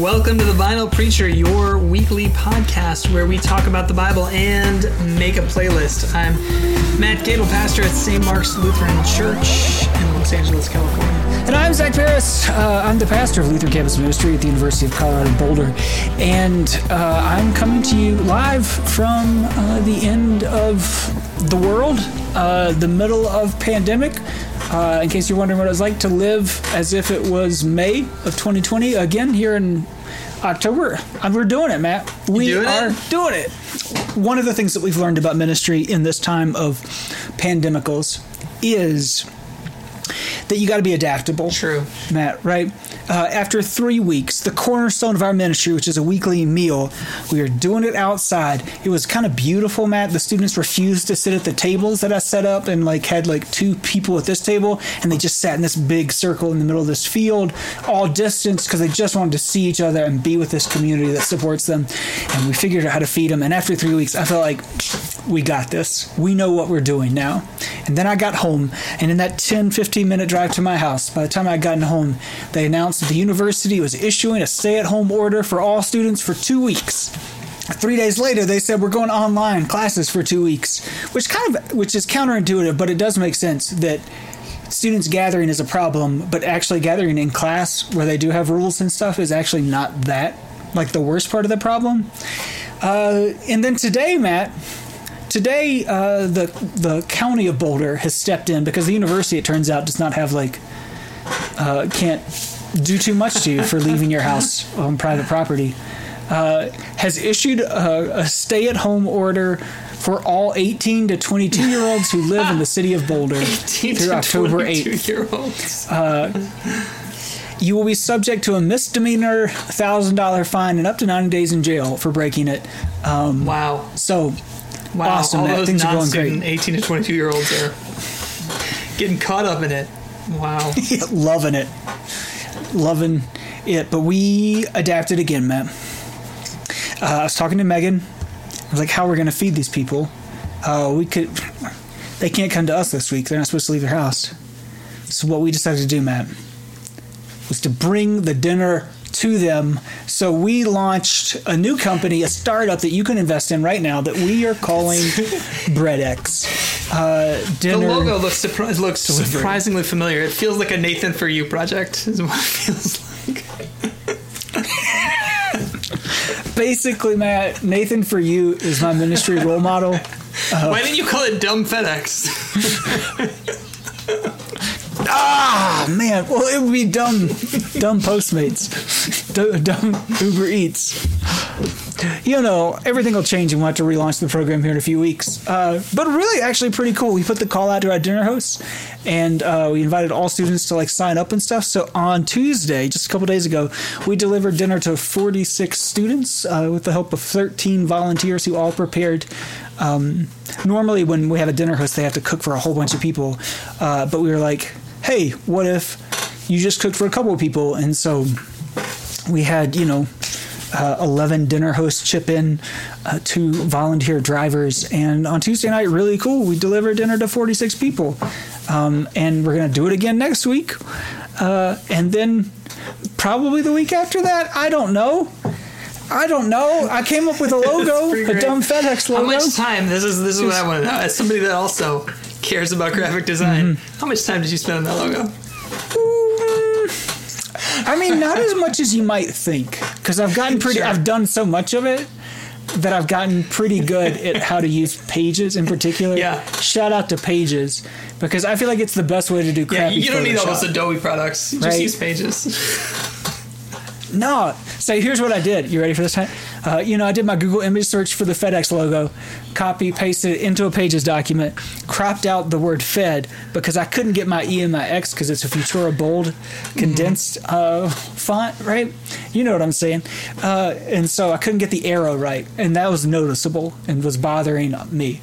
Welcome to the Vinyl Preacher, your weekly podcast where we talk about the Bible and make a playlist. I'm Matt Keadle, pastor at St. Mark's Lutheran Church in Los Angeles, California. And I'm Zach Parris. Uh, I'm the pastor of Lutheran Campus Ministry at the University of Colorado Boulder. And uh, I'm coming to you live from uh, the end of the world, uh, the middle of pandemic. Uh, in case you're wondering what it was like to live as if it was May of 2020, again here in October, and we're doing it, Matt. We doing are it? doing it. One of the things that we've learned about ministry in this time of pandemicals is that you got to be adaptable. True. Matt, right? Uh, after three weeks, the cornerstone of our ministry, which is a weekly meal, we are doing it outside. It was kind of beautiful, Matt. The students refused to sit at the tables that I set up and like had like two people at this table, and they just sat in this big circle in the middle of this field, all distance, because they just wanted to see each other and be with this community that supports them. And we figured out how to feed them. And after three weeks, I felt like we got this. We know what we're doing now. And then I got home, and in that 10, 15 minute drive to my house, by the time I'd gotten home, they announced that the university was issuing a stay at home order for all students for two weeks. Three days later, they said we're going online classes for two weeks, which kind of which is counterintuitive, but it does make sense that students gathering is a problem, but actually gathering in class where they do have rules and stuff is actually not that like the worst part of the problem. Uh, and then today, Matt, today uh, the the county of Boulder has stepped in because the university, it turns out, does not have like uh, can't do too much to you for leaving your house on private property. Uh, has issued a, a stay-at-home order for all 18 to 22 year olds who live in the city of Boulder 18 through to October 22 8th. year olds. You will be subject to a misdemeanor $1,000 fine and up to 90 days in jail for breaking it. Um, wow. so, Wow. awesome, All those Things are going great. 18 to 22 year olds are getting caught up in it. Wow. loving it. Loving it. But we adapted again, Matt. Uh, I was talking to Megan. I was like, how we're going to feed these people. Uh, we could. They can't come to us this week. They're not supposed to leave their house. So what we decided to do, Matt, was to bring the dinner to them. So we launched a new company, a startup that you can invest in right now that we are calling BreadX. Uh, The logo looks surpri- looks surprisingly familiar. It feels like a Nathan for You project. Is what it feels like. Basically, Matt, Nathan for you is my ministry role model. Why didn't you call it Dumb FedEx? Ah, man. Well, it would be dumb, dumb Postmates, Du- dumb Uber Eats. You know, everything will change and we'll have to relaunch the program here in a few weeks. Uh, but really, actually, pretty cool. We put the call out to our dinner hosts, and uh, we invited all students to like sign up and stuff. So on Tuesday, just a couple days ago, we delivered dinner to 46 students uh, with the help of 13 volunteers who all prepared um, normally when we have a dinner host they have to cook for a whole bunch of people uh, but we were like hey what if you just cooked for a couple of people and so we had you know uh, 11 dinner hosts chip in uh, two volunteer drivers and on tuesday night really cool we delivered dinner to 46 people um, and we're going to do it again next week uh, and then probably the week after that i don't know I don't know. I came up with a logo, pretty a dumb FedEx logo. How much time? This is this is what I want to know. As somebody that also cares about graphic design, Mm-hmm. how much time did you spend on that logo? I mean, not as much as you might think, because I've gotten pretty. Sure. I've done so much of it that I've gotten pretty good at how to use Pages in particular. Yeah. Shout out to Pages because I feel like it's the best way to do Yeah, you don't need all those Adobe products. You Just use Pages. No. So here's what I did. You ready for this time? Uh, you know, I did my Google image search for the FedEx logo, copy, pasted it into a Pages document, cropped out the word Fed because I couldn't get my E and my X because it's a Futura bold condensed uh, font, right? You know what I'm saying. Uh, and so I couldn't get the arrow right, and that was noticeable and was bothering me.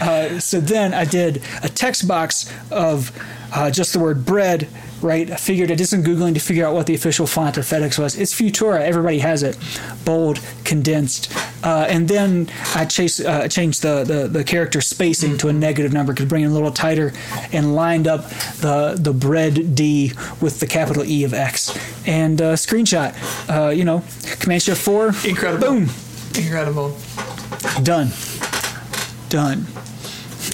Uh, so then I did a text box of uh, just the word bread right? I figured I did some googling to figure out what the official font of FedEx was. It's Futura. Everybody has it, bold, condensed, uh, and then I chase, uh, changed the, the the character spacing to a negative number, could bring it a little tighter, and lined up the the bread D with the capital E of X, and uh, screenshot. Uh, you know, Command Shift Four. Incredible. Boom. Incredible. Done. Done.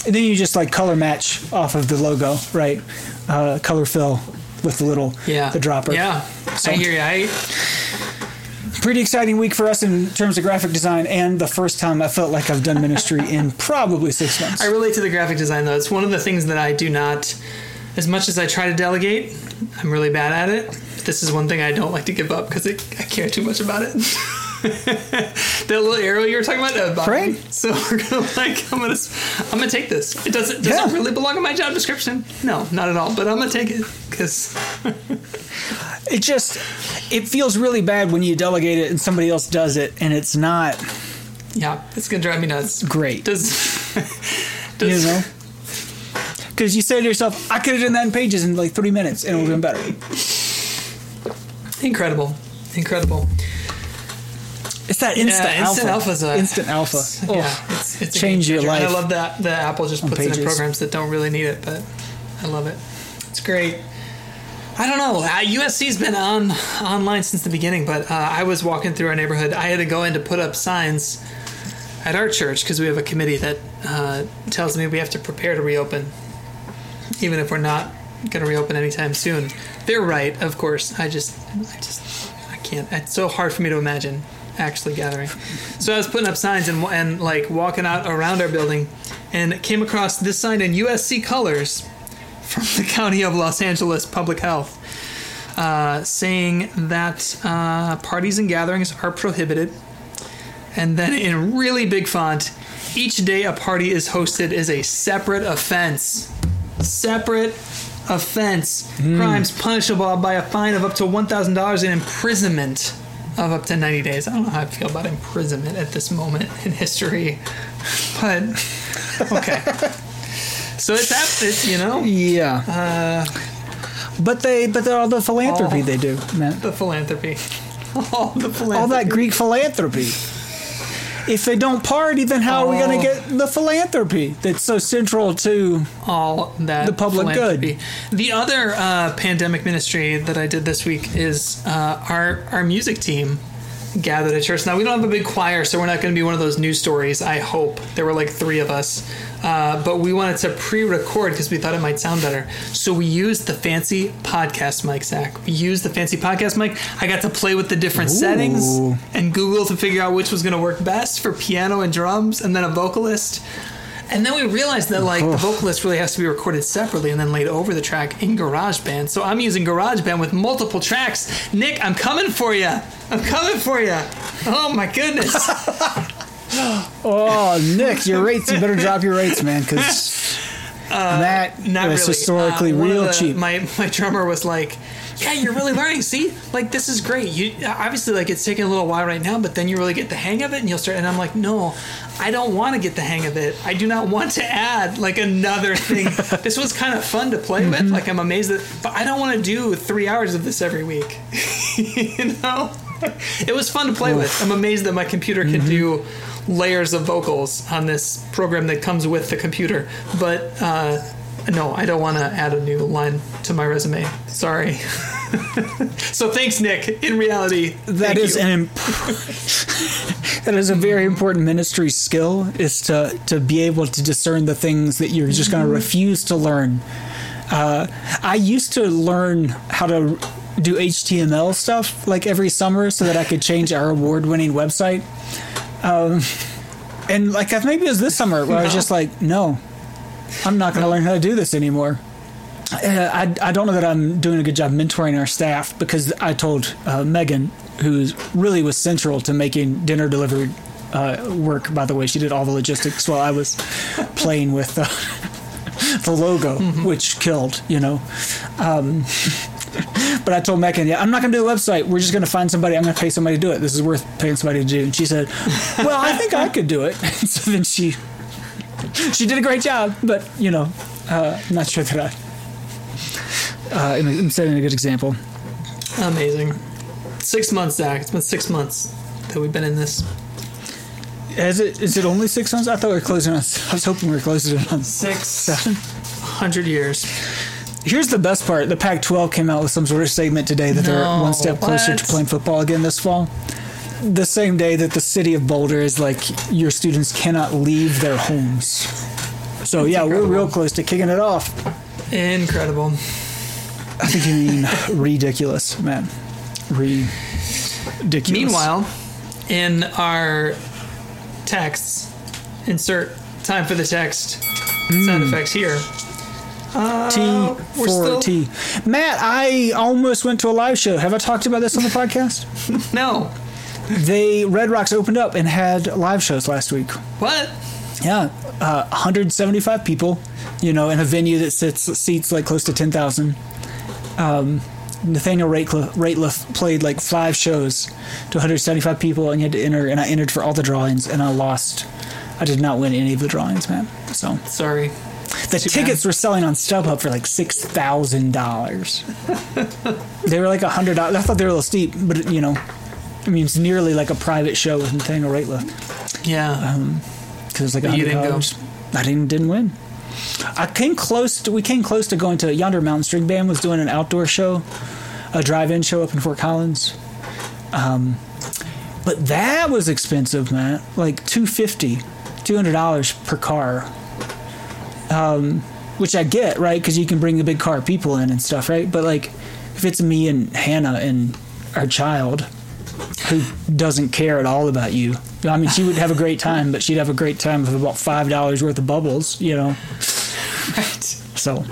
And then you just like color match off of the logo, right? Uh, color fill with the little Yeah. the dropper. Yeah. So- I hear you. I, Pretty exciting week for us in terms of graphic design, and the first time I felt like I've done ministry in probably six months. I relate to the graphic design though. It's one of the things that I do not, as much as I try to delegate, I'm really bad at it. This is one thing I don't like to give up because I care too much about it. that little arrow you were talking about, uh. So we're gonna like, I'm gonna, I'm gonna take this. It doesn't, does Yeah. it really belong in my job description? No, not at all. But I'm gonna take it because It just it feels really bad when you delegate it and somebody else does it, and it's not yeah, it's gonna drive me nuts. great. Does, you know. Because you say to yourself, I could have done that in pages in like three minutes and it would have been better. incredible, incredible. It's that instant yeah, alpha. instant alpha's a instant alpha. Oh, Yeah, it's, it's Change your changer. And life I love that that Apple just puts it in programs that don't really need it, but I love it. It's great. I don't know. Uh, USC's been on online since the beginning, but uh, I was walking through our neighborhood. I had to go in to put up signs at our church because we have a committee that uh, tells me we have to prepare to reopen, even if we're not going to reopen anytime soon. They're right, of course. I just, I just, I can't. It's so hard for me to imagine actually gathering. So I was putting up signs and and like walking out around our building, and came across this sign in USC colors from the County of Los Angeles Public Health, uh, saying that uh, parties and gatherings are prohibited. And then in really big font, each day a party is hosted is a separate offense. Separate offense. Crimes punishable by a fine of up to $1,000 and imprisonment of up to 90 days. I don't know how I feel about imprisonment at this moment in history, but okay. So it's that, it's, you know, Yeah. Uh, but they, but all the philanthropy All- they do, man. the philanthropy. All the philanthropy. All that Greek philanthropy. If they don't party, then how are we going Oh. to get the philanthropy that's so central to? all that The public good. The other uh, pandemic ministry that I did this week is uh, our our music team gathered at church. Now we don't have a big choir, so we're not going to be one of those news stories. I hope there were like three of us, uh, but we wanted to pre-record because we thought it might sound better. So we used the fancy podcast mic, Zach. We used the fancy podcast mic. I got to play with the different settings and Google to figure out which was going to work best for piano and drums, and then a vocalist. And then we realized that like the vocalist really has to be recorded separately and then laid over the track in GarageBand. So I'm using GarageBand with multiple tracks. Nick, I'm coming for you. I'm coming for you. Oh my goodness. Oh, Nick, your rates! You better drop your rates, man, because that Uh, Not is really. historically Uh, real the- cheap. My my drummer was like, "Yeah, you're really learning. See, like this is great. You obviously like it's taking a little while right now, but then you really get the hang of it, and you'll start." And I'm like, "No, I don't want to get the hang of it. I do not want to add like another thing. this was kind of fun to play Mm-hmm. with. Like I'm amazed that, but I don't want to do three hours of this every week. you know." It was fun to play with. I'm amazed that my computer can do layers of vocals on this program that comes with the computer. But uh, no, I don't want to add a new line to my resume. Sorry. so thanks, Nick. In reality, That is you. an imp- that is a very important ministry skill is to to be able to discern the things that you're just going to refuse to learn. Uh, I used to learn how to do HTML stuff like every summer so that I could change our award-winning website. Um, and like I maybe it was this summer where I was just like, no, I'm not going to learn how to do this anymore. Uh, I, I don't know that I'm doing a good job mentoring our staff because I told uh, Megan, who really was central to making dinner delivery uh, work. By the way, she did all the logistics while I was playing with uh, the logo, which killed. You know. Um, but I told Megan, yeah, I'm not going to do a website. We're just going to find somebody. I'm going to pay somebody to do it. This is worth paying somebody to do. And she said, well, I think I could do it. so then she she did a great job, but you know, uh, I'm not sure that I Uh, I'm setting a good example. Amazing. Six months, Zach. It's been six months that we've been in this. Is it is it only six months? I thought we were closing on. I was hoping we were closing it on Six seven. hundred years. Here's the best part: the Pac-12 came out with some sort of statement today that they're one step closer to playing football again this fall. The same day that the city of Boulder is like, your students cannot leave their homes. So yeah, we're real close to kicking it off. Incredible. I think you mean ridiculous, man. Ridiculous. Meanwhile, in our texts, insert time for the text hmm. sound effects here. T uh, we're for still- T. Matt, I almost went to a live show. Have I talked about this on the podcast? No. They Red Rocks opened up and had live shows last week. What? Yeah, uh, 175 people, you know, in a venue that sits seats like close to 10,000. Um, Nathaniel Rateliff, Rateliff played like five shows to 175 people, and you had to enter. And I entered for all the drawings, and I lost. I did not win any of the drawings, man. So Sorry. the Too tickets were selling on StubHub for like six thousand dollars. they were like a hundred dollars. I thought they were a little steep, but you know, I mean, it's nearly like a private show with Nathaniel Rateliff Yeah. because it's like you didn't go. I didn't didn't win. I came close. To, we came close to going to Yonder Mountain String Band was doing an outdoor show, a drive-in show up in Fort Collins. Um, but that was expensive, man. Like 250 200 dollars per car. Um, which I get, right? Because you can bring the big car people in and stuff, right? But like, if it's me and Hannah and our child, who doesn't care at all about you. I mean, she would have a great time, but she'd have a great time with about five dollars worth of bubbles, you know. right. So,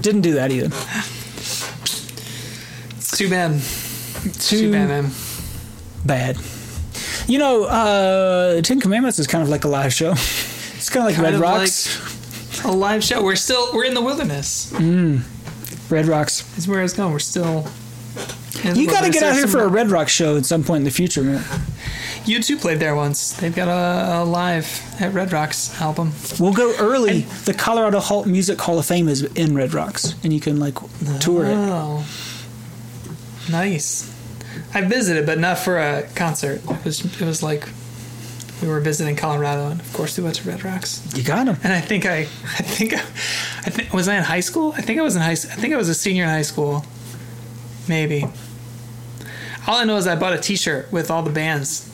didn't do that either. It's too bad. Too, Too bad, man. bad. You know, uh, Ten Commandments is kind of like a live show. It's kind of like Kind Red of Rocks. A live show. We're still we're in the wilderness. Mm. Red Rocks. Is where I was going. We're still. You got to get out here for a Red Rock show at some point in the future, man. U2 played there once. They've got a, a live at Red Rocks album. We'll go early. the Colorado Hall, Music Hall of Fame is in Red Rocks, and you can like tour it. Oh, nice. I visited, but not for a concert. It was it was like we were visiting Colorado, and of course we went to Red Rocks. You got him. And I think I, I think, I, I think was I in high school? I think I was in high. I think I was a senior in high school, maybe. All I know is I bought a T-shirt with all the bands,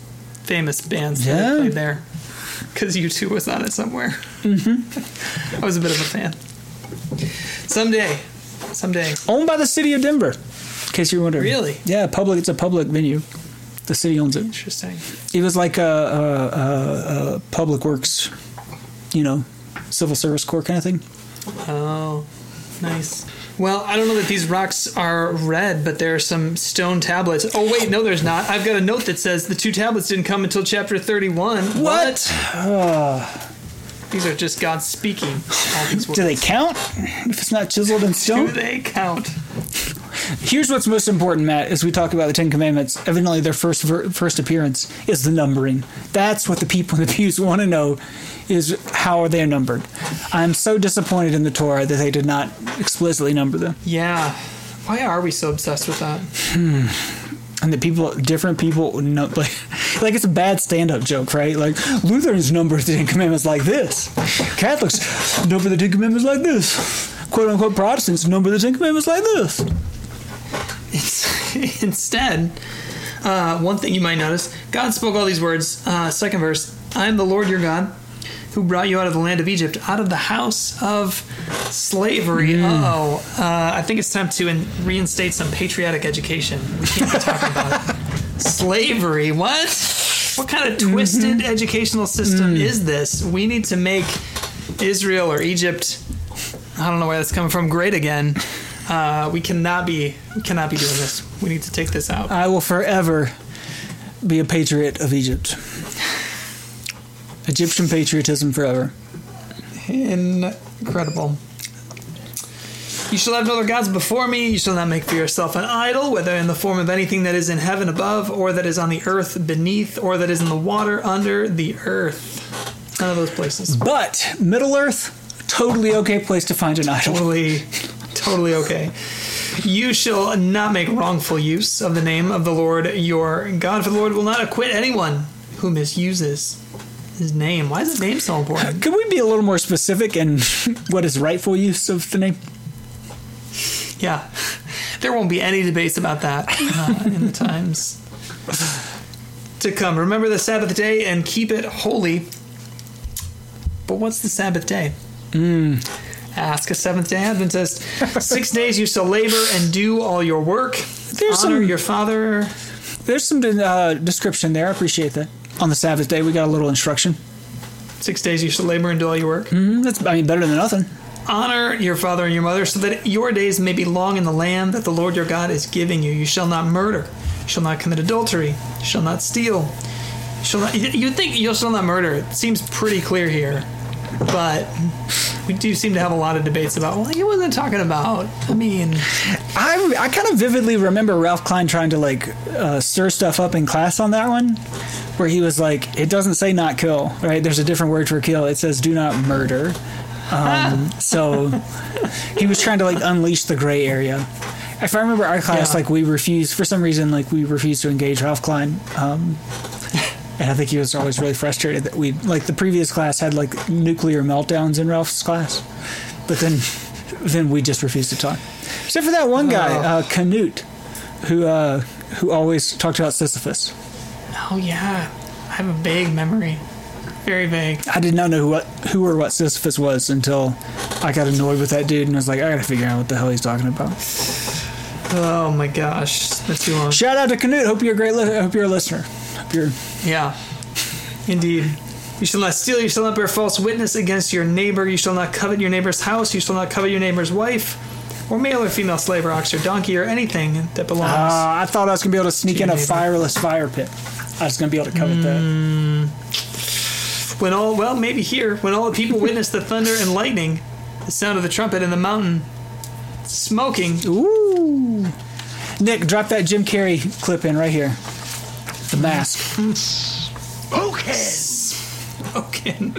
famous bands Yeah. that played there, because U2 was on it somewhere. Mm-hmm. I was a bit of a fan. Someday, someday. Owned by the city of Denver. In case you're wondering. Really? Yeah, public. It's a public venue. The city owns it. Interesting. It was like a, a, a, a public works, you know, civil service corps kind of thing. Oh, nice. Well, I don't know that these rocks are red, but there are some stone tablets. Oh wait, no, there's not. I've got a note that says the two tablets didn't come until chapter 31. What? Uh. These are just God speaking. All these words. Do they count? If it's not chiseled in stone, Do they count? Here's what's most important, Matt, as we talk about the Ten Commandments. Evidently, their first ver- first appearance is the numbering. That's what the people in the pews want to know: is how are they numbered? I'm so disappointed in the Torah that they did not explicitly number them, Yeah. Why are we so obsessed with that? Hmm. and that people, different people, know, like, like it's a bad stand-up joke, right? Like Lutherans number the Ten Commandments like this, Catholics number the Ten Commandments like this, quote unquote Protestants number the Ten Commandments like this. Instead, uh, one thing you might notice God spoke all these words. Uh, second verse I am the Lord your God who brought you out of the land of Egypt, out of the house of slavery. Oh, uh, I think it's time to in- reinstate some patriotic education. We can't be talking about slavery. What? What kind of twisted educational system is this? We need to make Israel or Egypt. I don't know where that's coming from. Great again. Uh, we cannot be we cannot be doing this. We need to take this out. I will forever be a patriot of Egypt. Egyptian patriotism forever. Incredible. You shall have no other gods before me. You shall not make for yourself an idol, whether in the form of anything that is in heaven above, or that is on the earth beneath, or that is in the water under the earth. None of those places. But Middle Earth, totally okay place to find an idol. Totally, totally okay. You shall not make wrongful use of the name of the Lord your God, for the Lord will not acquit anyone who misuses his name. Why is his name so important? Could we be a little more specific in what is rightful use of the name? Yeah, there won't be any debates about that uh, in the times to come. Remember the Sabbath day and keep it holy. But what's the Sabbath day? Hmm. Ask a Seventh Day Adventist. Six days you shall labor and do all your work. There's Honor some- your father. There's some uh, description there. I appreciate that. On the Sabbath day, we got a little instruction. Six days you shall labor and do all your work. Mm, that's, I mean, better than nothing. Honor your father and your mother, so that your days may be long in the land that the Lord your God is giving you. You shall not murder. You shall not commit adultery. You shall not steal. You shall not. You think you shall not murder? It seems pretty clear here, but we do seem to have a lot of debates about. Well, he wasn't talking about. I mean, I, I kind of vividly remember Ralph Klein trying to like uh, stir stuff up in class on that one, where he was like, "It doesn't say not kill, right? There's a different word for kill. It says do not murder." Um, so he was trying to like unleash the gray area. If I remember our class, Yeah. like we refused for some reason, like we refused to engage Ralph Klein. Um, and I think he was always really frustrated that we like the previous class had like nuclear meltdowns in Ralph's class, but then then we just refused to talk. Except for that one guy, Oh. uh, Canute, who uh, who always talked about Sisyphus. oh yeah, I have a vague memory, very vague. I did not know who what, who or what Sisyphus was until I got annoyed with that dude and was like, I gotta figure out what the hell he's talking about. Oh my gosh, that's too long. Shout out to Canute. Hope you're a great. Li- hope you're a listener. You're. Yeah, indeed. You shall not steal. You shall not bear false witness against your neighbor. You shall not covet your neighbor's house. You shall not covet your neighbor's wife, or male or female slave or ox or donkey or anything that belongs. Uh, I thought I was gonna be able to sneak To in a neighbor. fireless fire pit. I was gonna be able to covet that. when all well, maybe here, when all the people witness the thunder and lightning, the sound of the trumpet and the mountain smoking. Ooh. Nick, drop that Jim Carrey clip in right here. The mask. Smoking.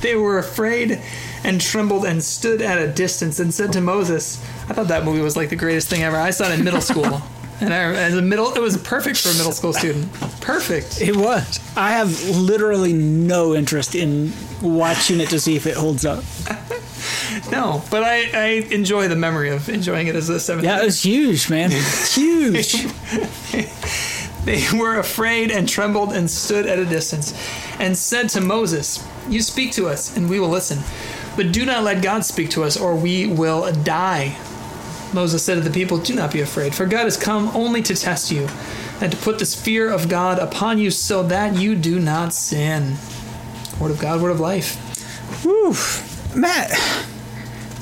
they were afraid and trembled and stood at a distance and said to Moses, "I thought that movie was like the greatest thing ever. I saw it in middle school." And I, as a middle, it was perfect for a middle school student. Perfect. It was. I have literally no interest in watching it to see if it holds up. No, but I, I enjoy the memory of enjoying it as a seventh. Yeah, it was huge, man. huge. They were afraid and trembled and stood at a distance, and said to Moses, "You speak to us, and we will listen, but do not let God speak to us, or we will die." Moses said to the people, "Do not be afraid, for God has come only to test you, and to put this fear of God upon you, so that you do not sin." Word of God, word of life. Whew. Matt,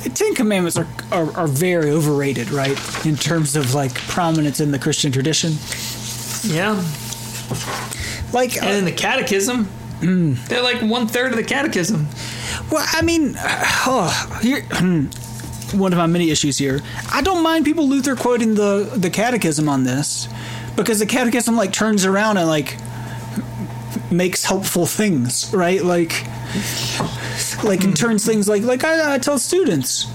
the Ten Commandments are, are, are very overrated, right? In terms of like prominence in the Christian tradition. Yeah, Like, and uh, in the Catechism, they're like one third of the Catechism. well, I mean, oh, here, one of my many issues here. I don't mind people Luther quoting the, the Catechism on this because the Catechism like turns around and like makes helpful things, right? Like, like and turns things like like I, I tell students,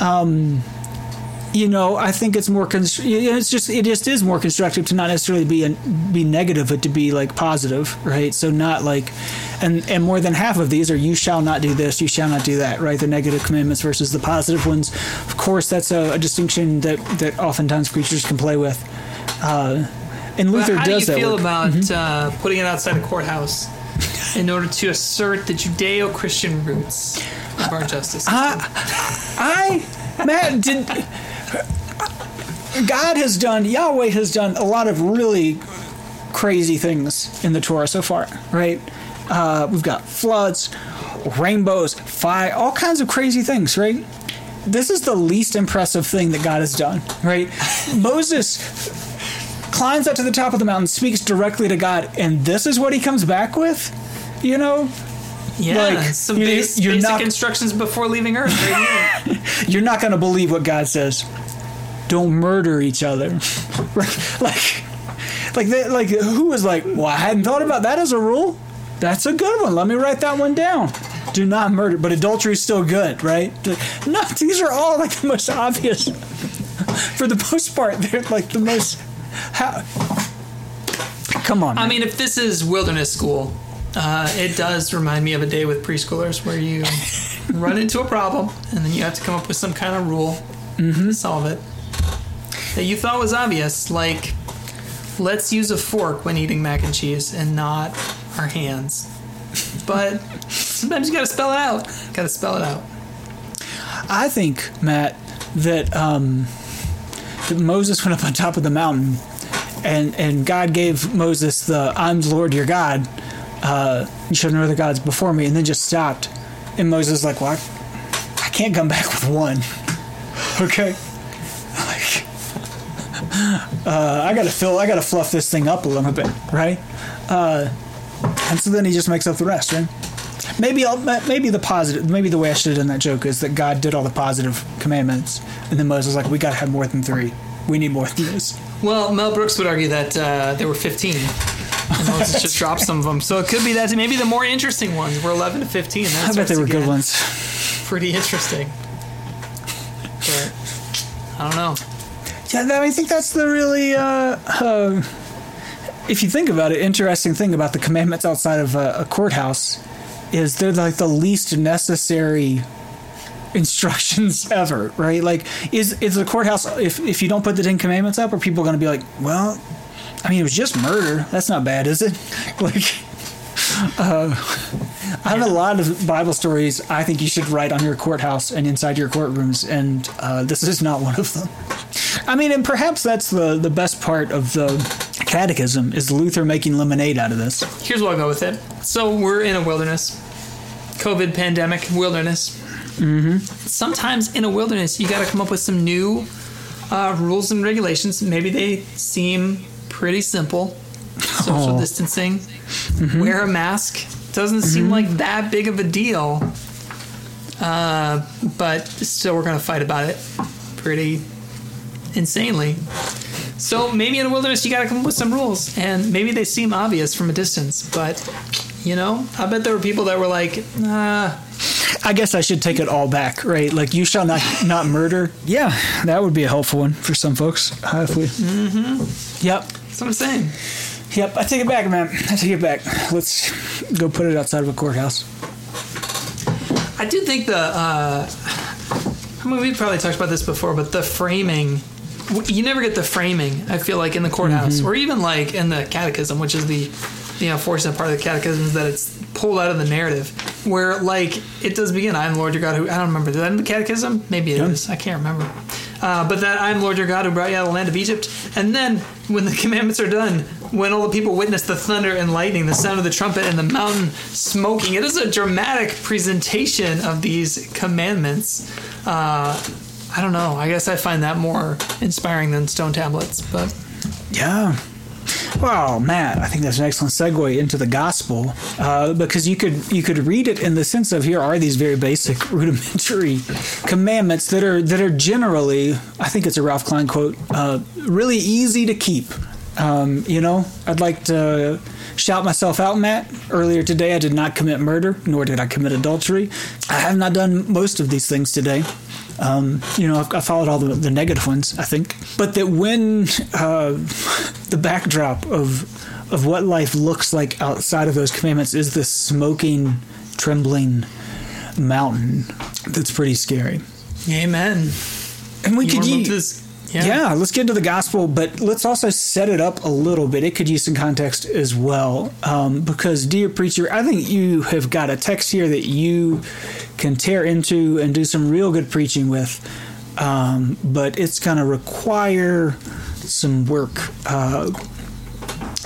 um, you know, I think it's more constr- it's just it just is more constructive to not necessarily be a, be negative, but to be like positive, right? So not like, and and more than half of these are you shall not do this, you shall not do that, right? The negative commandments versus the positive ones. Of course, that's a, a distinction that that oftentimes preachers can play with. Uh, and Luther How does do you feel work. about uh, putting it outside a courthouse in order to assert the Judeo-Christian roots of our justice? system? I, Matt, did. God has done, Yahweh has done a lot of really crazy things in the Torah so far, right? Uh, we've got floods, rainbows, fire, all kinds of crazy things, right? This is the least impressive thing that God has done, right? Moses climbs up to the top of the mountain, speaks directly to God, and this is what he comes back with? You know, yeah, like, some you- base, you're basic not- instructions before leaving Earth. Right here. you're not going to believe what God says. Don't murder each other. like, like, they, like, who was like, well, I hadn't thought about that as a rule. That's a good one. Let me write that one down. Do not murder, but adultery is still good, right? No, these are all like the most obvious. for the most part, they're like the most. How? Come on. I mean, if this is wilderness school, uh, it does remind me of a day with preschoolers where you run into a problem and then you have to come up with some kind of rule to solve it that you thought was obvious, like let's use a fork when eating mac and cheese and not our hands. But sometimes you gotta spell it out. Gotta spell it out. I think Matt that um, that Moses went up on top of the mountain, and and God gave Moses the "I'm the Lord your God." Uh, you should no other gods before me, and then just stopped. And Moses like, "What? I can't come back with one." okay. Uh, I gotta fill. I gotta fluff this thing up a little bit, right? Uh, and so then he just makes up the rest, right? Maybe I'll, maybe the positive, maybe the way I should have done that joke is that God did all the positive commandments, and then Moses was like, "We got to have more than three. We need more than this." Well, Mel Brooks would argue that uh, there were 15. Moses just dropped some of them. So it could be that maybe the more interesting ones were 11 to 15. That I bet they were good ones. Pretty interesting. But I don't know. Yeah, I think that's the really, uh, uh, if you think about it, interesting thing about the commandments outside of a, a courthouse is they're like the least necessary instructions ever, right? Like, is is the courthouse if if you don't put the Ten Commandments up, are people going to be like, well, I mean, it was just murder. That's not bad, is it? Like, uh, I have a lot of Bible stories I think you should write on your courthouse and inside your courtrooms, and uh, this is not one of them. I mean, and perhaps that's the the best part of the catechism is Luther making lemonade out of this. Here's what I'll go with it. So we're in a wilderness, COVID pandemic wilderness. Mm-hmm. Sometimes in a wilderness, you got to come up with some new uh, rules and regulations. Maybe they seem pretty simple. Social Oh. distancing, wear a mask. Doesn't seem like that big of a deal. Uh, but still, we're going to fight about it pretty insanely. So maybe in a wilderness you got to come up with some rules, and maybe they seem obvious from a distance, but you know, I bet there were people that were like, "Ah, I guess I should take it all back, right? Like, you shall not not murder. Yeah, that would be a helpful one for some folks. Uh, if we, mm-hmm. Yep, that's what I'm saying." yep. I take it back, man. I take it back. Let's go put it outside of a courthouse. I do think the. Uh, I mean, we've probably talked about this before, but the framing. You never get the framing. I feel like in the courthouse, or even like in the catechism, which is the the unfortunate part of the catechism is that it's pulled out of the narrative, where like it does begin. I am Lord your God who I don't remember. Is that in the catechism? Maybe it is. I can't remember. Uh, but that I am Lord your God who brought you out of the land of Egypt. And then when the commandments are done, when all the people witness the thunder and lightning, the sound of the trumpet, and the mountain smoking, it is a dramatic presentation of these commandments. Uh, I don't know. I guess I find that more inspiring than stone tablets. But Yeah. Well, Matt, I think that's an excellent segue into the gospel uh, because you could you could read it in the sense of here are these very basic rudimentary commandments that are that are generally I think it's a Ralph Klein quote uh, really easy to keep. Um, you know, I'd like to shout myself out, Matt. Earlier today, I did not commit murder, nor did I commit adultery. I have not done most of these things today. Um, you know, I've, I followed all the, the negative ones, I think. But that when uh, the backdrop of of what life looks like outside of those commandments is this smoking, trembling mountain, that's pretty scary. Amen. And we You could use to this? yeah. let's get into the gospel, but let's also set it up a little bit. It could use some context as well. Um, because, dear preacher, I think you have got a text here that you can tear into and do some real good preaching with. Um, but it's going to require some work. Uh,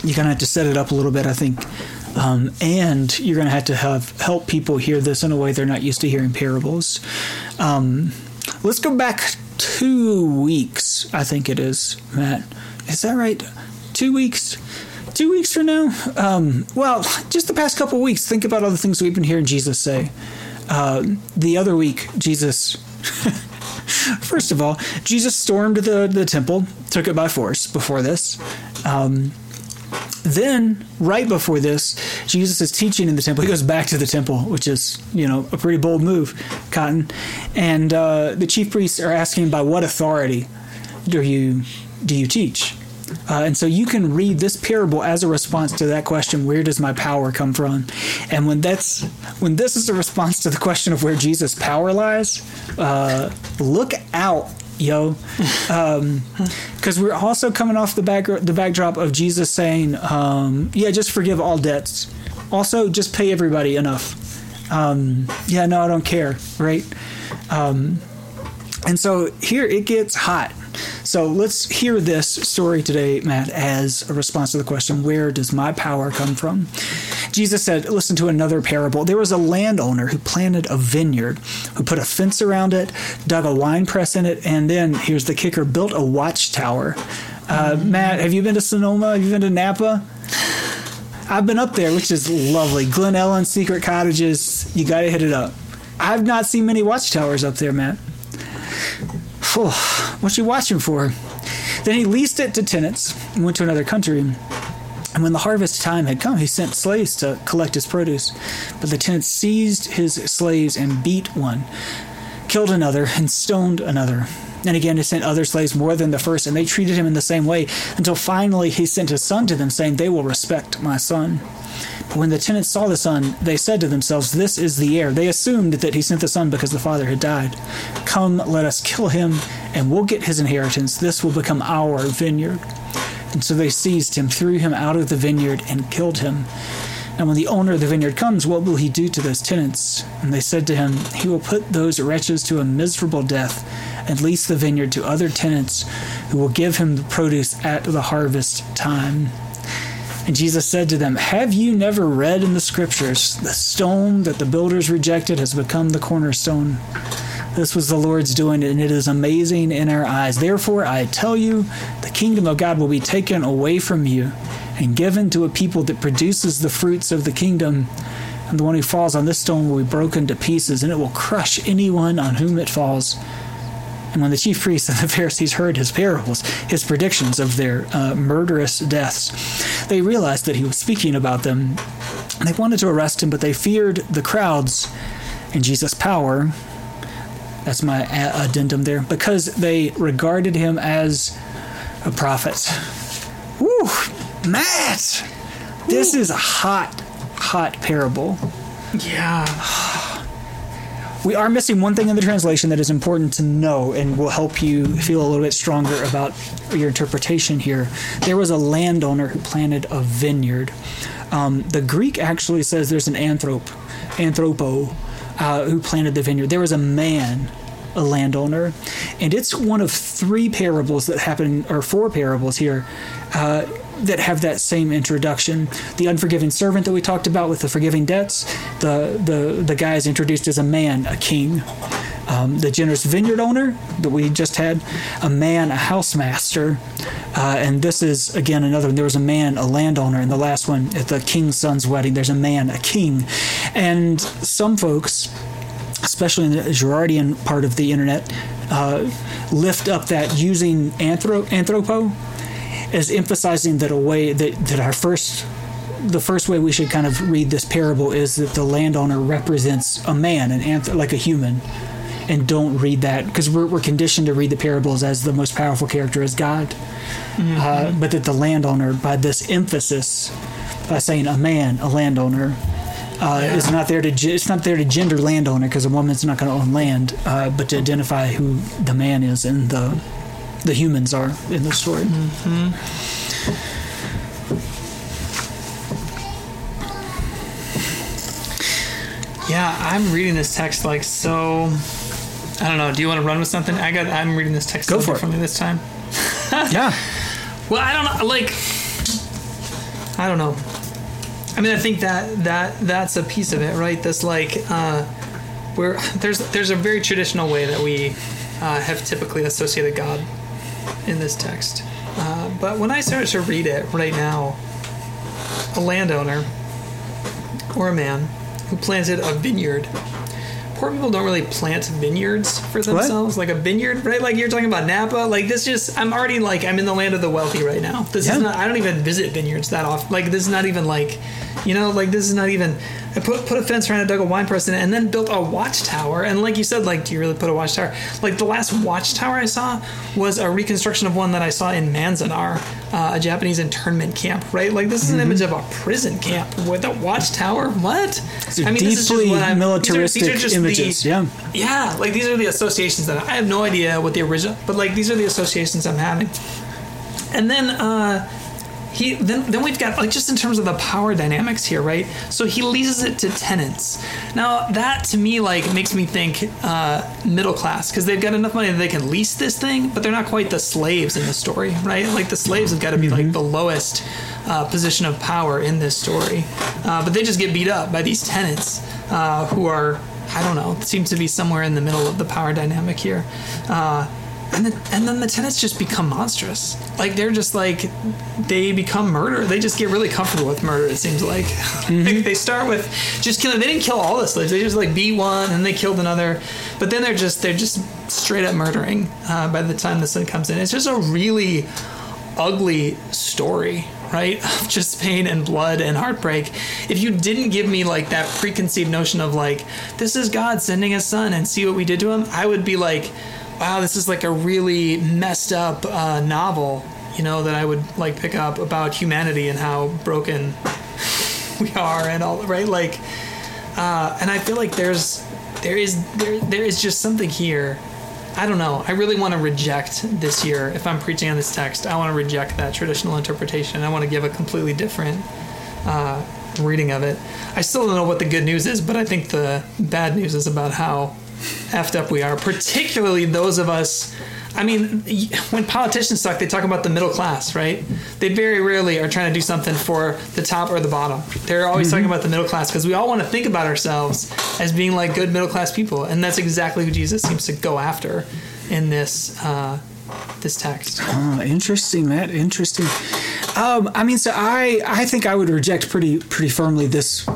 you're going to have to set it up a little bit, I think. Um, and you're going to have to have help people hear this in a way they're not used to hearing parables. Um, let's go back two weeks, I think it is, Matt. Is that right? Two weeks? Two weeks from now? Um, well, just the past couple weeks, think about all the things we've been hearing Jesus say. Uh, the other week, Jesus. First of all, Jesus stormed the, the temple, took it by force before this. Um, then, right before this, Jesus is teaching in the temple. He goes back to the temple, which is, you know, a pretty bold move, Cotton. And uh, the chief priests are asking by what authority do you do you teach? Uh, and so you can read this parable as a response to that question: Where does my power come from? And when that's when this is a response to the question of where Jesus' power lies, uh, look out, yo, because we're also coming off the back the backdrop of Jesus saying, um, "Yeah, just forgive all debts. Also, just pay everybody enough." Um, yeah, no, I don't care, right? Um, and so here it gets hot. So let's hear this story today, Matt, as a response to the question, Where does my power come from? Jesus said, Listen to another parable. There was a landowner who planted a vineyard, who put a fence around it, dug a wine press in it, and then, here's the kicker, built a watchtower. Uh, Matt, have you been to Sonoma? Have you been to Napa? I've been up there, which is lovely. Glen Ellen, Secret Cottages, you got to hit it up. I've not seen many watchtowers up there, Matt. Phew, what you watching for? Then he leased it to tenants and went to another country. And when the harvest time had come, he sent slaves to collect his produce. But the tenants seized his slaves and beat one, killed another, and stoned another. And again, he sent other slaves more than the first, and they treated him in the same way until finally he sent his son to them, saying, They will respect my son. But when the tenants saw the son, they said to themselves, This is the heir. They assumed that he sent the son because the father had died. Come, let us kill him, and we'll get his inheritance. This will become our vineyard. And so they seized him, threw him out of the vineyard, and killed him. And when the owner of the vineyard comes, what will he do to those tenants? And they said to him, He will put those wretches to a miserable death and lease the vineyard to other tenants who will give him the produce at the harvest time. And Jesus said to them, Have you never read in the scriptures, the stone that the builders rejected has become the cornerstone? This was the Lord's doing, and it is amazing in our eyes. Therefore, I tell you, the kingdom of God will be taken away from you and given to a people that produces the fruits of the kingdom. And the one who falls on this stone will be broken to pieces, and it will crush anyone on whom it falls. And when the chief priests and the Pharisees heard his parables, his predictions of their uh, murderous deaths, they realized that he was speaking about them. They wanted to arrest him, but they feared the crowds and Jesus' power. That's my addendum there. Because they regarded him as a prophet. Woo! Matt! This is a hot, hot parable. Yeah. We are missing one thing in the translation that is important to know and will help you feel a little bit stronger about your interpretation here. There was a landowner who planted a vineyard. Um, the Greek actually says there's an anthrop, anthropo, uh, who planted the vineyard. There was a man, a landowner, and it's one of three parables that happen, or four parables here. Uh, that have that same introduction. The unforgiving servant that we talked about with the forgiving debts, the the the guy is introduced as a man, a king. Um, the generous vineyard owner that we just had, a man, a housemaster, uh, and this is again another one. There was a man, a landowner, and the last one at the king's son's wedding. There's a man, a king, and some folks, especially in the Girardian part of the internet, uh, lift up that using anthro- anthropo as emphasizing that a way that, that our first the first way we should kind of read this parable is that the landowner represents a man an anth- like a human and don't read that because we're, we're conditioned to read the parables as the most powerful character as god mm-hmm. uh, but that the landowner by this emphasis by saying a man a landowner uh, yeah. is not there to it's not there to gender landowner because a woman's not going to own land uh, but to identify who the man is in the the humans are in the story. Mm-hmm. Yeah, I'm reading this text like so. I don't know. Do you want to run with something? I got. I'm reading this text Go so for differently it. this time. yeah. Well, I don't know. Like, I don't know. I mean, I think that that that's a piece of it, right? This like, uh, where there's there's a very traditional way that we uh, have typically associated God in this text. Uh, but when I started to read it right now, a landowner or a man who planted a vineyard. Poor people don't really plant vineyards for themselves, what? like a vineyard, right? Like you're talking about Napa. Like this, just I'm already like I'm in the land of the wealthy right now. This yeah. is not. I don't even visit vineyards that often. Like this is not even like, you know, like this is not even I put put a fence around it, dug a wine press in it, and then built a watchtower. And like you said, like, do you really put a watchtower? Like the last watchtower I saw was a reconstruction of one that I saw in Manzanar, uh, a Japanese internment camp. Right? Like this is an image of a prison camp with a watchtower. What? I mean, deeply militaristic these are, these are images. The, yeah. Yeah. Like these are the associations that I have no idea what the original, but like these are the associations I'm having. And then. uh he then then we've got like just in terms of the power dynamics here, right? So he leases it to tenants. Now that to me like makes me think uh, middle class because they've got enough money that they can lease this thing, but they're not quite the slaves in the story, right? Like the slaves have got to be mm-hmm. like the lowest uh, position of power in this story, uh, but they just get beat up by these tenants uh, who are I don't know seems to be somewhere in the middle of the power dynamic here. Uh, and then and then the tenants just become monstrous. Like they're just like they become murder. They just get really comfortable with murder. It seems like, mm-hmm. like they start with just killing. They didn't kill all the slaves. They just like beat one and they killed another. But then they're just they're just straight up murdering uh, by the time the sun comes in. It's just a really ugly story right? Of just pain and blood and heartbreak. If you didn't give me like that preconceived notion of like, this is God sending his son and see what we did to him, I would be like, wow, this is like a really messed up uh, novel, you know, that I would like pick up about humanity and how broken we are and all right, like, uh, and I feel like there's there is there there is just something here. I don't know. I really want to reject this year. If I'm preaching on this text, I want to reject that traditional interpretation. I want to give a completely different uh, reading of it. I still don't know what the good news is, but I think the bad news is about how effed up we are, particularly those of us. I mean, when politicians talk, they talk about the middle class, right? They very rarely are trying to do something for the top or the bottom. They're always mm-hmm. talking about the middle class because we all want to think about ourselves as being like good middle class people, and that's exactly who Jesus seems to go after in this uh, this text. Oh, interesting, Matt. Interesting. Um, I mean, so I I think I would reject pretty pretty firmly this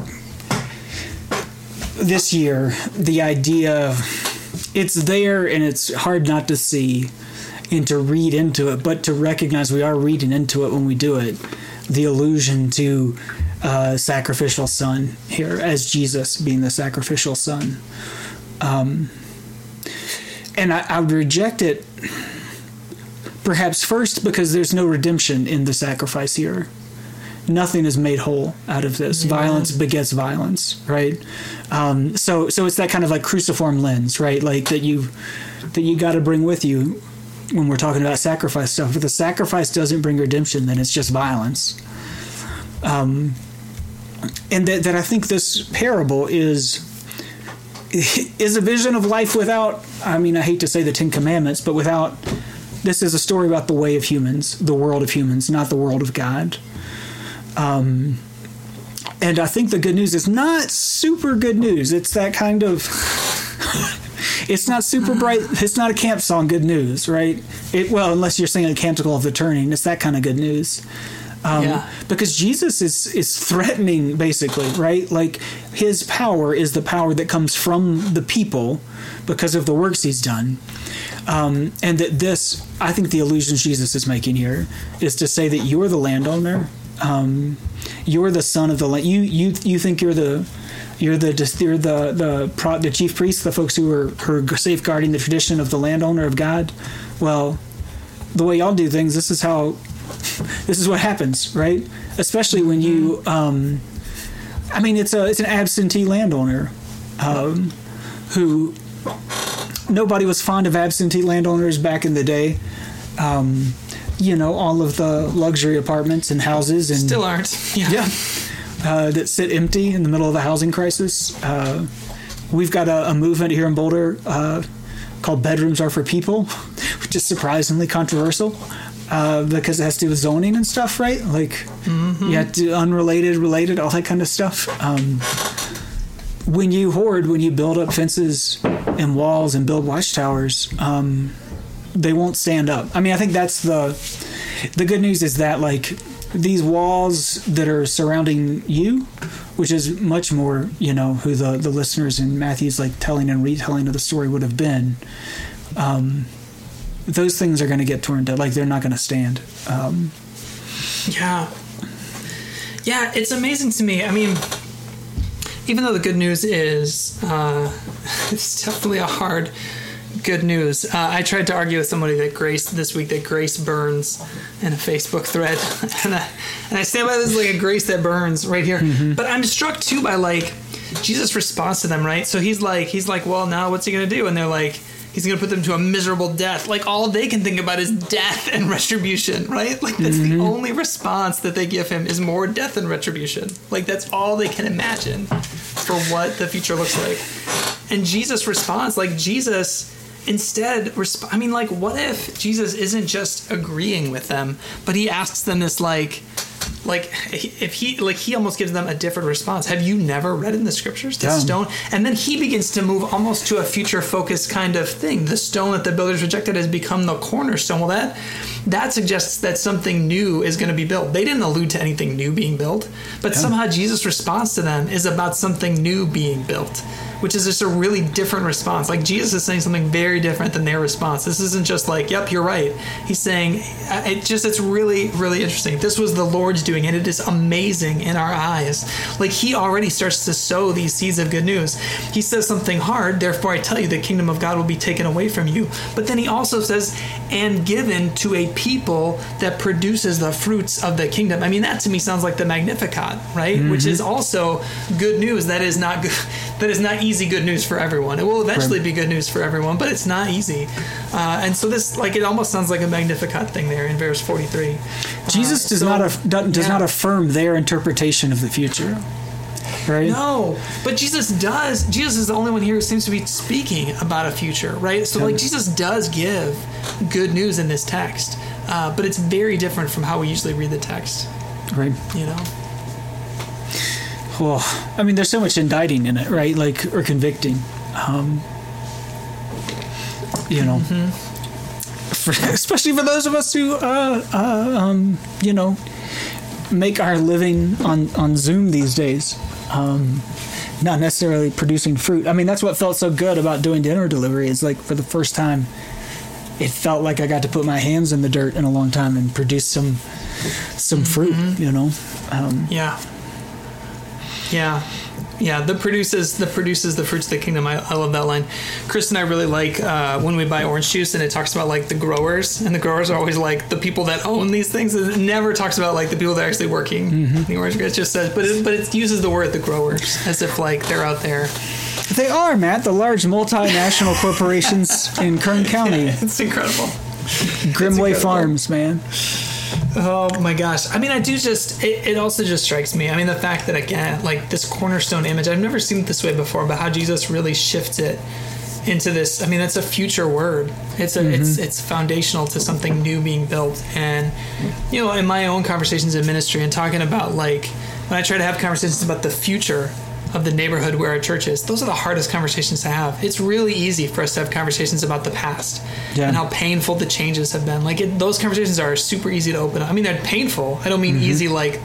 this year the idea it's there and it's hard not to see and to read into it, but to recognize we are reading into it when we do it. The allusion to uh, sacrificial son here as Jesus being the sacrificial son. Um, and I, I would reject it perhaps first because there's no redemption in the sacrifice here nothing is made whole out of this. Yeah. Violence begets violence, right? Um, so so it's that kind of like cruciform lens, right? Like that you that you got to bring with you when we're talking about sacrifice stuff. If the sacrifice doesn't bring redemption, then it's just violence. Um, and that, that I think this parable is is a vision of life without. I mean, I hate to say the Ten Commandments, but without. This is a story about the way of humans, the world of humans, not the world of God. Um, and I think the good news is not super good news. It's that kind of. it's not super bright. It's not a camp song good news, right? It well, unless you're singing a canticle of the turning, it's that kind of good news. Um, yeah. Because Jesus is is threatening, basically, right? Like his power is the power that comes from the people because of the works he's done. Um, and that this, I think, the illusion Jesus is making here is to say that you're the landowner um, you're the son of the land. You you you think you're the you're the you're the the pro, the chief priest, the folks who are who are safeguarding the tradition of the landowner of God. Well, the way y'all do things, this is how this is what happens, right? Especially when you, um, I mean, it's a it's an absentee landowner um, who nobody was fond of absentee landowners back in the day. Um, you know all of the luxury apartments and houses and still aren't. Yeah, yeah. Uh, that sit empty in the middle of a housing crisis. Uh, we've got a, a, movement here in boulder uh, called bedrooms are for people which is surprisingly controversial uh, because it has to do with zoning and stuff right? Like mm-hmm. you have to unrelated related all that kind of stuff. Um, when you hoard when you build up fences and walls and build watchtowers um, they won't stand up. I mean, I think that's the the good news is that like these walls that are surrounding you, which is much more, you know, who the the listeners in Matthew's like telling and retelling of the story would have been. Um, those things are going to get torn down. Like they're not going to stand. Um, yeah, yeah, it's amazing to me. I mean, even though the good news is uh, it's definitely a hard good news. Uh, I tried to argue with somebody that grace this week that grace burns in a Facebook thread, and I, and I stand by this like a grace that burns right here. Mm-hmm. But I'm struck too by like Jesus' response to them, right? So he's like, he's like, well, now what's he gonna do? And they're like. He's gonna put them to a miserable death. Like all they can think about is death and retribution, right? Like that's mm-hmm. the only response that they give him is more death and retribution. Like that's all they can imagine for what the future looks like. And Jesus responds like Jesus instead resp- i mean like what if jesus isn't just agreeing with them but he asks them this like like if he like he almost gives them a different response. Have you never read in the scriptures the yeah. stone? And then he begins to move almost to a future focused kind of thing. The stone that the builders rejected has become the cornerstone. Well that that suggests that something new is going to be built. They didn't allude to anything new being built but yeah. somehow jesus response to them is about something new being built which is just a really different response. Like Jesus is saying something very different than their response. This isn't just like, "Yep, you're right." He's saying uh, it just it's really really interesting. This was the Lord's doing, and it is amazing in our eyes. Like He already starts to sow these seeds of good news. He says something hard, therefore I tell you, the kingdom of God will be taken away from you. But then He also says, "And given to a people that produces the fruits of the kingdom." I mean, that to me sounds like the Magnificat, right? Mm-hmm. Which is also good news. That is not good. That is not easy good news for everyone. It will eventually be good news for everyone, but it's not easy. Uh, and so this, like, it almost sounds like a Magnificat thing there in verse 43. Jesus uh, does so, not af- does yeah. not affirm their interpretation of the future. Right? No, but Jesus does. Jesus is the only one here who seems to be speaking about a future, right? So, like, Jesus does give good news in this text, uh, but it's very different from how we usually read the text. Right. You know? Well, I mean, there's so much indicting in it, right? Like, or convicting. Um, you know, mm-hmm. for, especially for those of us who, uh, uh, um, you know, make our living on, on Zoom these days. Um, not necessarily producing fruit. I mean, that's what felt so good about doing dinner delivery. Is like for the first time, it felt like I got to put my hands in the dirt in a long time and produce some some fruit. Mm-hmm. You know. Um, yeah. Yeah. Yeah, the produces the produces the fruits of the kingdom. I, I love that line. Chris and I really like uh, when we buy orange juice, and it talks about like the growers, and the growers are always like the people that own these things. It never talks about like the people that are actually working mm-hmm. the orange. It just says, but it, but it uses the word the growers as if like they're out there. They are, Matt, the large multinational corporations in Kern County. Yeah, it's incredible. Grimmway it's incredible. Farms, man. Oh my gosh. I mean, I do just, it, it, also just strikes me. I mean, the fact that, again, like this cornerstone image, I've never seen it this way before, but how Jesus really shifts it into this. I mean, that's a future word. It's a, mm-hmm. it's, it's foundational to something new being built. And, you know, in my own conversations in ministry and talking about like, when I try to have conversations about the future of the neighborhood where our church is, those are the hardest conversations to have. It's really easy for us to have conversations about the past yeah. and how painful the changes have been. Like it, those conversations are super easy to open up. I mean, they're painful. I don't mean mm-hmm. easy like,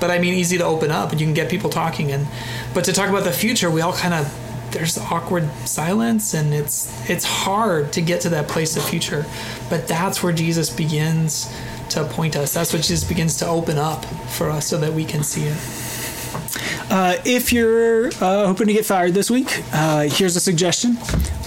but I mean easy to open up and you can get people talking. And but to talk about the future, we all kind of there's awkward silence and it's it's hard to get to that place of future. But that's where Jesus begins to point us. That's what Jesus begins to open up for us so that we can see it. Uh, if you're uh, hoping to get fired this week, uh, here's a suggestion.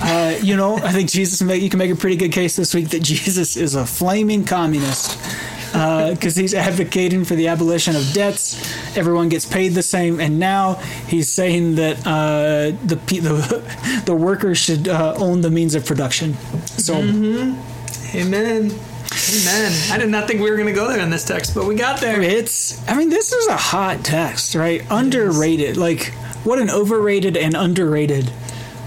Uh, you know, I think Jesus, you can make a pretty good case this week that Jesus is a flaming communist because uh, he's advocating for the abolition of debts. Everyone gets paid the same, and now he's saying that uh, the, the the workers should own the means of production. So, mm-hmm. amen. Amen. I did not think we were going to go there in this text, but we got there. It's, I mean, this is a hot text, right? Underrated. Like, what an overrated and underrated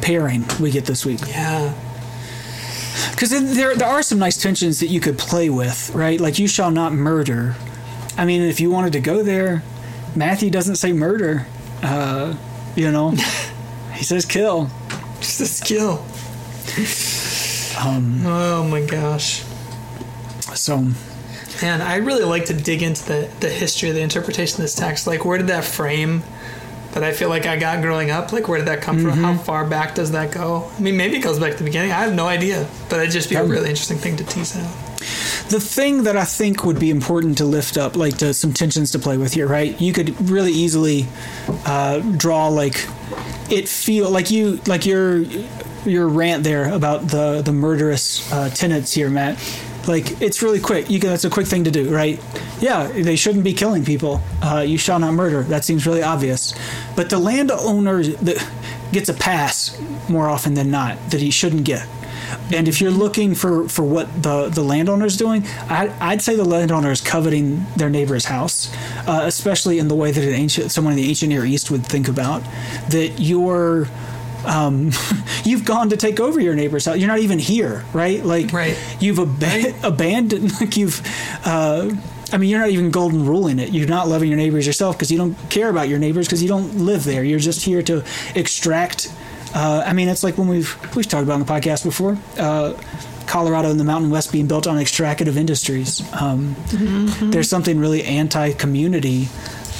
pairing we get this week. Yeah. Because there, there are some nice tensions that you could play with, right? Like, you shall not murder. I mean, if you wanted to go there, Matthew doesn't say murder. Uh, you know, he says kill. He says kill. Um, oh my gosh. So, and I really like to dig into the, the history of the interpretation of this text. Like, where did that frame that I feel like I got growing up, like, where did that come mm-hmm. from? How far back does that go? I mean, maybe it goes back to the beginning. I have no idea, but it'd just be a really interesting thing to tease out. The thing that I think would be important to lift up, like to some tensions to play with here, right? You could really easily uh, draw like it feel like you like your your rant there about the the murderous uh, tenants here, Matt. Like it's really quick. You can, that's a quick thing to do, right? Yeah, they shouldn't be killing people. Uh, you shall not murder. That seems really obvious. But the landowner gets a pass more often than not that he shouldn't get. And if you're looking for, for what the, the landowner's doing, I, I'd say the landowner is coveting their neighbor's house, uh, especially in the way that an ancient someone in the ancient Near East would think about that you're um, you've gone to take over your neighbor's house. You're not even here, right? Like Right. you've ab- Right. abandoned. Like you've. Uh, I mean, you're not even golden ruling it. You're not loving your neighbors yourself because you don't care about your neighbors because you don't live there. You're just here to extract. Uh, I mean, it's like when we've we've talked about on the podcast before. Uh, Colorado and the Mountain West being built on extractive industries. Um, There's something really anti-community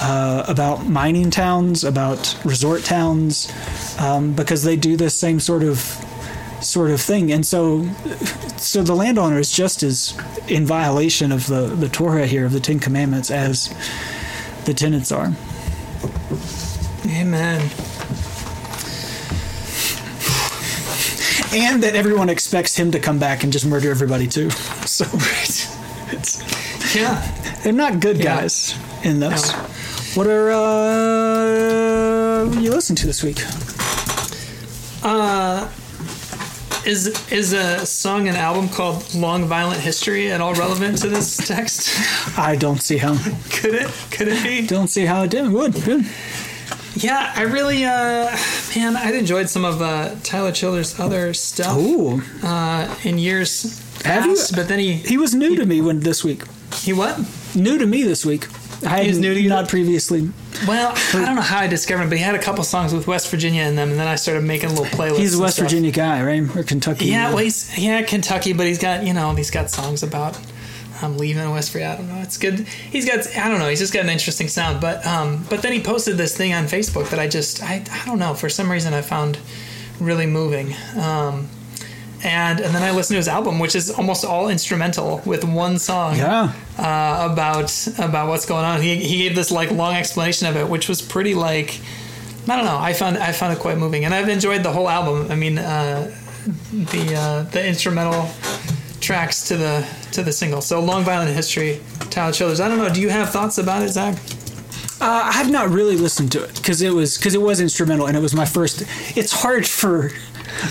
uh, about mining towns, about resort towns, um, because they do this same sort of sort of thing. And so, so the landowner is just as in violation of the the Torah here of the Ten Commandments as the tenants are. Amen. And that everyone expects him to come back and just murder everybody too. So it's, Yeah. they're not good Yeah. guys in this. No. What are uh, you listening to this week? Uh, is is a song and album called "Long Violent History" at all relevant to this text? I don't see how. Could it? Could it be? Don't see how it did. Would good. Yeah, I really, uh, man, I'd enjoyed some of uh, Tyler Childers' other stuff Ooh, uh, in years Have you- but then he he was new to me when this week. he what? New to me this week. I He was new to you? Not previously. Well, I don't know how I discovered him, but he had a couple songs with West Virginia in them, and then I started making a little playlists. He's a West stuff. Virginia guy, right? Or Kentucky. Yeah, well, he's yeah Kentucky, but he's got you know he's got songs about um, leaving West Virginia. I don't know. It's good. He's got I don't know. He's just got an interesting sound. But um, but then he posted this thing on Facebook that I just I, I don't know for some reason I found really moving. Um, and and then I listened to his album, which is almost all instrumental with one song Yeah. uh, about about what's going on. He he gave this like long explanation of it, which was pretty like I don't know. I found I found it quite moving, and I've enjoyed the whole album. I mean, uh, the uh, the instrumental tracks to the to the single. So long violent history, Tyler Childers. I don't know. Do you have thoughts about it, Zach? Uh, I have not really listened to it because it was because it was instrumental and it was my first. It's hard for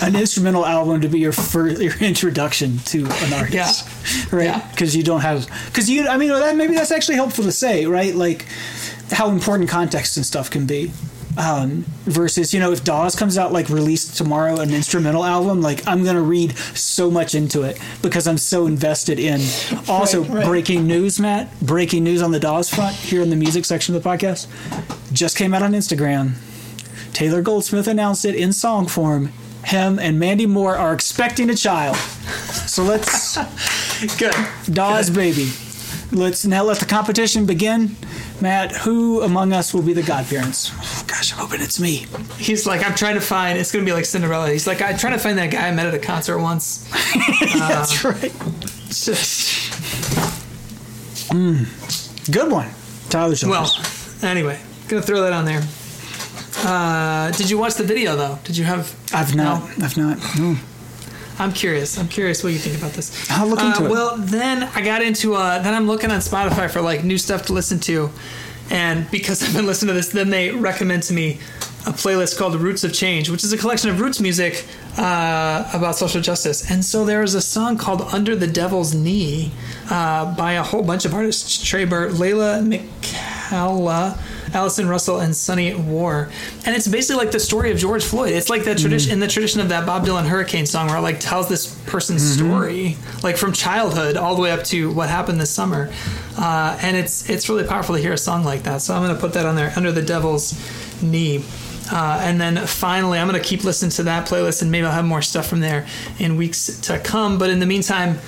an instrumental album to be your first your introduction to an artist, right? Yeah. Because you don't have because you. I mean, that maybe that's actually helpful to say, right? Like how important context and stuff can be. Um, versus, you know, if Dawes comes out like released tomorrow an instrumental album, like I'm gonna read so much into it because I'm so invested in. Also, Right, right. breaking news, Matt. Breaking news on the Dawes front here in the music section of the podcast just came out on Instagram. Taylor Goldsmith announced it in song form. Him and Mandy Moore are expecting a child. So let's Good. Dawes baby. Let's now let the competition begin. Matt, who among us will be the godparents? Oh, gosh, I'm hoping it's me. He's like, I'm trying to find. It's gonna be like Cinderella. He's like, I'm trying to find that guy I met at a concert once. Um, That's right. Just hmm. Good one. Tyler Childers. well. Anyway, gonna throw that on there. Uh, did you watch the video though? Did you have? I've not. No? I've not. No. I'm curious. I'm curious what you think about this. I'll look into uh, it. Well, then I got into. Uh, then I'm looking on Spotify for like new stuff to listen to, and because I've been listening to this, then they recommend to me a playlist called "Roots of Change," which is a collection of roots music uh, about social justice. And so there is a song called "Under the Devil's Knee" uh, by a whole bunch of artists: Tré Burt, Leyla McCalla. Allison Russell and Sunny War, and it's basically like the story of George Floyd. It's like the tradition in the tradition of that Bob Dylan Hurricane song, where it like tells this person's story, like from childhood all the way up to what happened this summer, uh, and it's it's really powerful to hear a song like that. So I'm going to put that on there, under the devil's knee. Uh, and then finally, I'm going to keep listening to that playlist, and maybe I'll have more stuff from there in weeks to come. But in the meantime,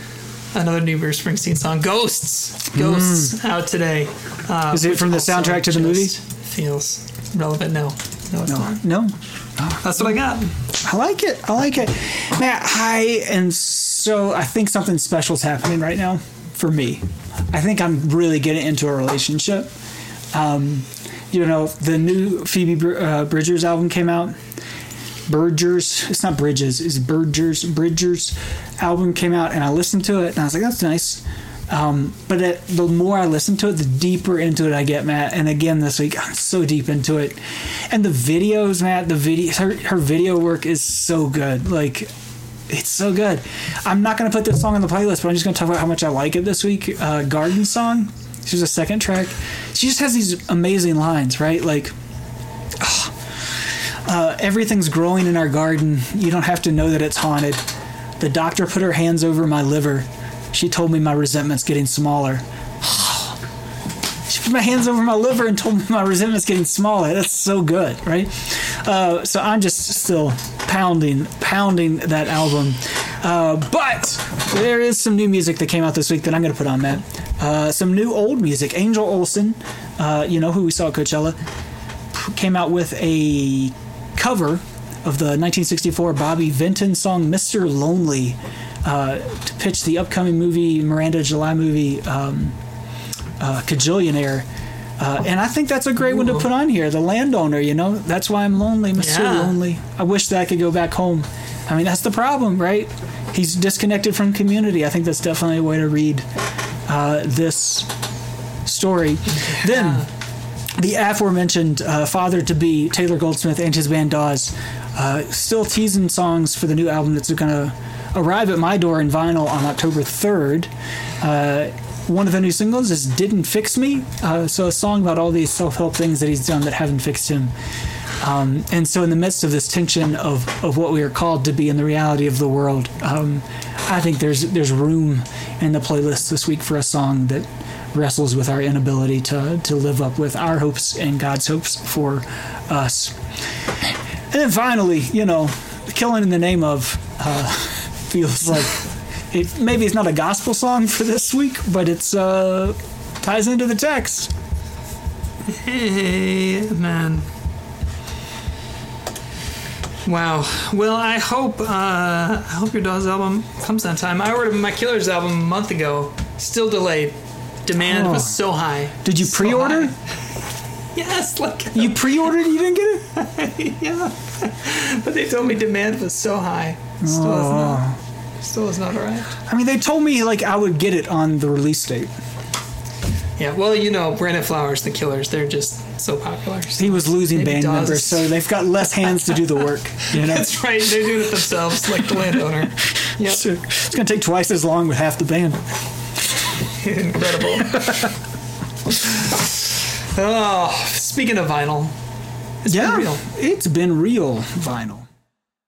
another new Bruce Springsteen song, "Ghosts." Ghosts out today. Uh, Is it from the soundtrack to the movie? Feels relevant. No, no, it's not. No. That's what I got. I like it. I like it. Matt, I am so I think something special is happening right now for me. I think I'm really getting into a relationship. Um, you know, the new Phoebe Br- uh, Bridgers album came out. Bridgers, it's not Bridges, it's Bridgers. Bridgers album came out, and I listened to it, and I was like, that's nice. Um, but it, the more I listen to it, the deeper into it I get, Matt. And again, this week I'm so deep into it, and the videos, Matt. The video, her, her video work is so good. Like, it's so good. I'm not gonna put this song on the playlist, but I'm just gonna talk about how much I like it this week. Uh, Garden song. She's a second track. She just has these amazing lines, right? Like. Uh, everything's growing in our garden. You don't have to know that it's haunted. The doctor put her hands over my liver. She told me my resentment's getting smaller. she put my hands over my liver and told me my resentment's getting smaller. That's so good, right? Uh, so I'm just still pounding, pounding that album. Uh, but there is some new music that came out this week that I'm going to put on, that. Uh, some new old music. Angel Olsen, uh, you know who we saw at Coachella, came out with a cover of the 1964 Bobby Vinton song "Mr. Lonely" uh, to pitch the upcoming movie Miranda July movie um, uh, Kajillionaire. Uh, and I think that's a great one to put on here. The landowner, you know, that's why I'm lonely, Mr. Yeah. Lonely. I wish that I could go back home. I mean, that's the problem, right? He's disconnected from community. I think that's definitely a way to read uh, this story. Then the aforementioned uh, father to be Taylor Goldsmith and his band Dawes, uh, still teasing songs for the new album that's going to arrive at my door in vinyl on October 3rd. Uh, one of the new singles is Didn't Fix Me, uh, so a song about all these self help things that he's done that haven't fixed him. Um, and so, in the midst of this tension of, of what we are called to be in the reality of the world, um, I think there's there's room in the playlist this week for a song that wrestles with our inability to, to live up with our hopes and God's hopes for us. And then finally, you know, killing in the name of uh, feels like it maybe it's not a gospel song for this week, but it's uh, ties into the text. Hey, man. Wow. Well, I hope uh, I hope your Dawes album comes on time. I ordered my Killers album a month ago. Still delayed. Demand Oh. was so high. Did you So pre-order? high. Yes, like You pre-ordered, and you didn't get it. yeah. But they told me demand was so high. Still Oh. not. Still has not arrived. I mean, they told me like I would get it on the release date. Yeah. Well, you know, Brandon Flowers, the Killers, they're just so popular. So He was losing band Dawes- members, so they've got less hands to do the work. You know, That's right. They're doing it themselves, like the landowner. Yep. It's going to take twice as long with half the band. Incredible. oh, speaking of vinyl, it's yeah, been real. it's been real vinyl.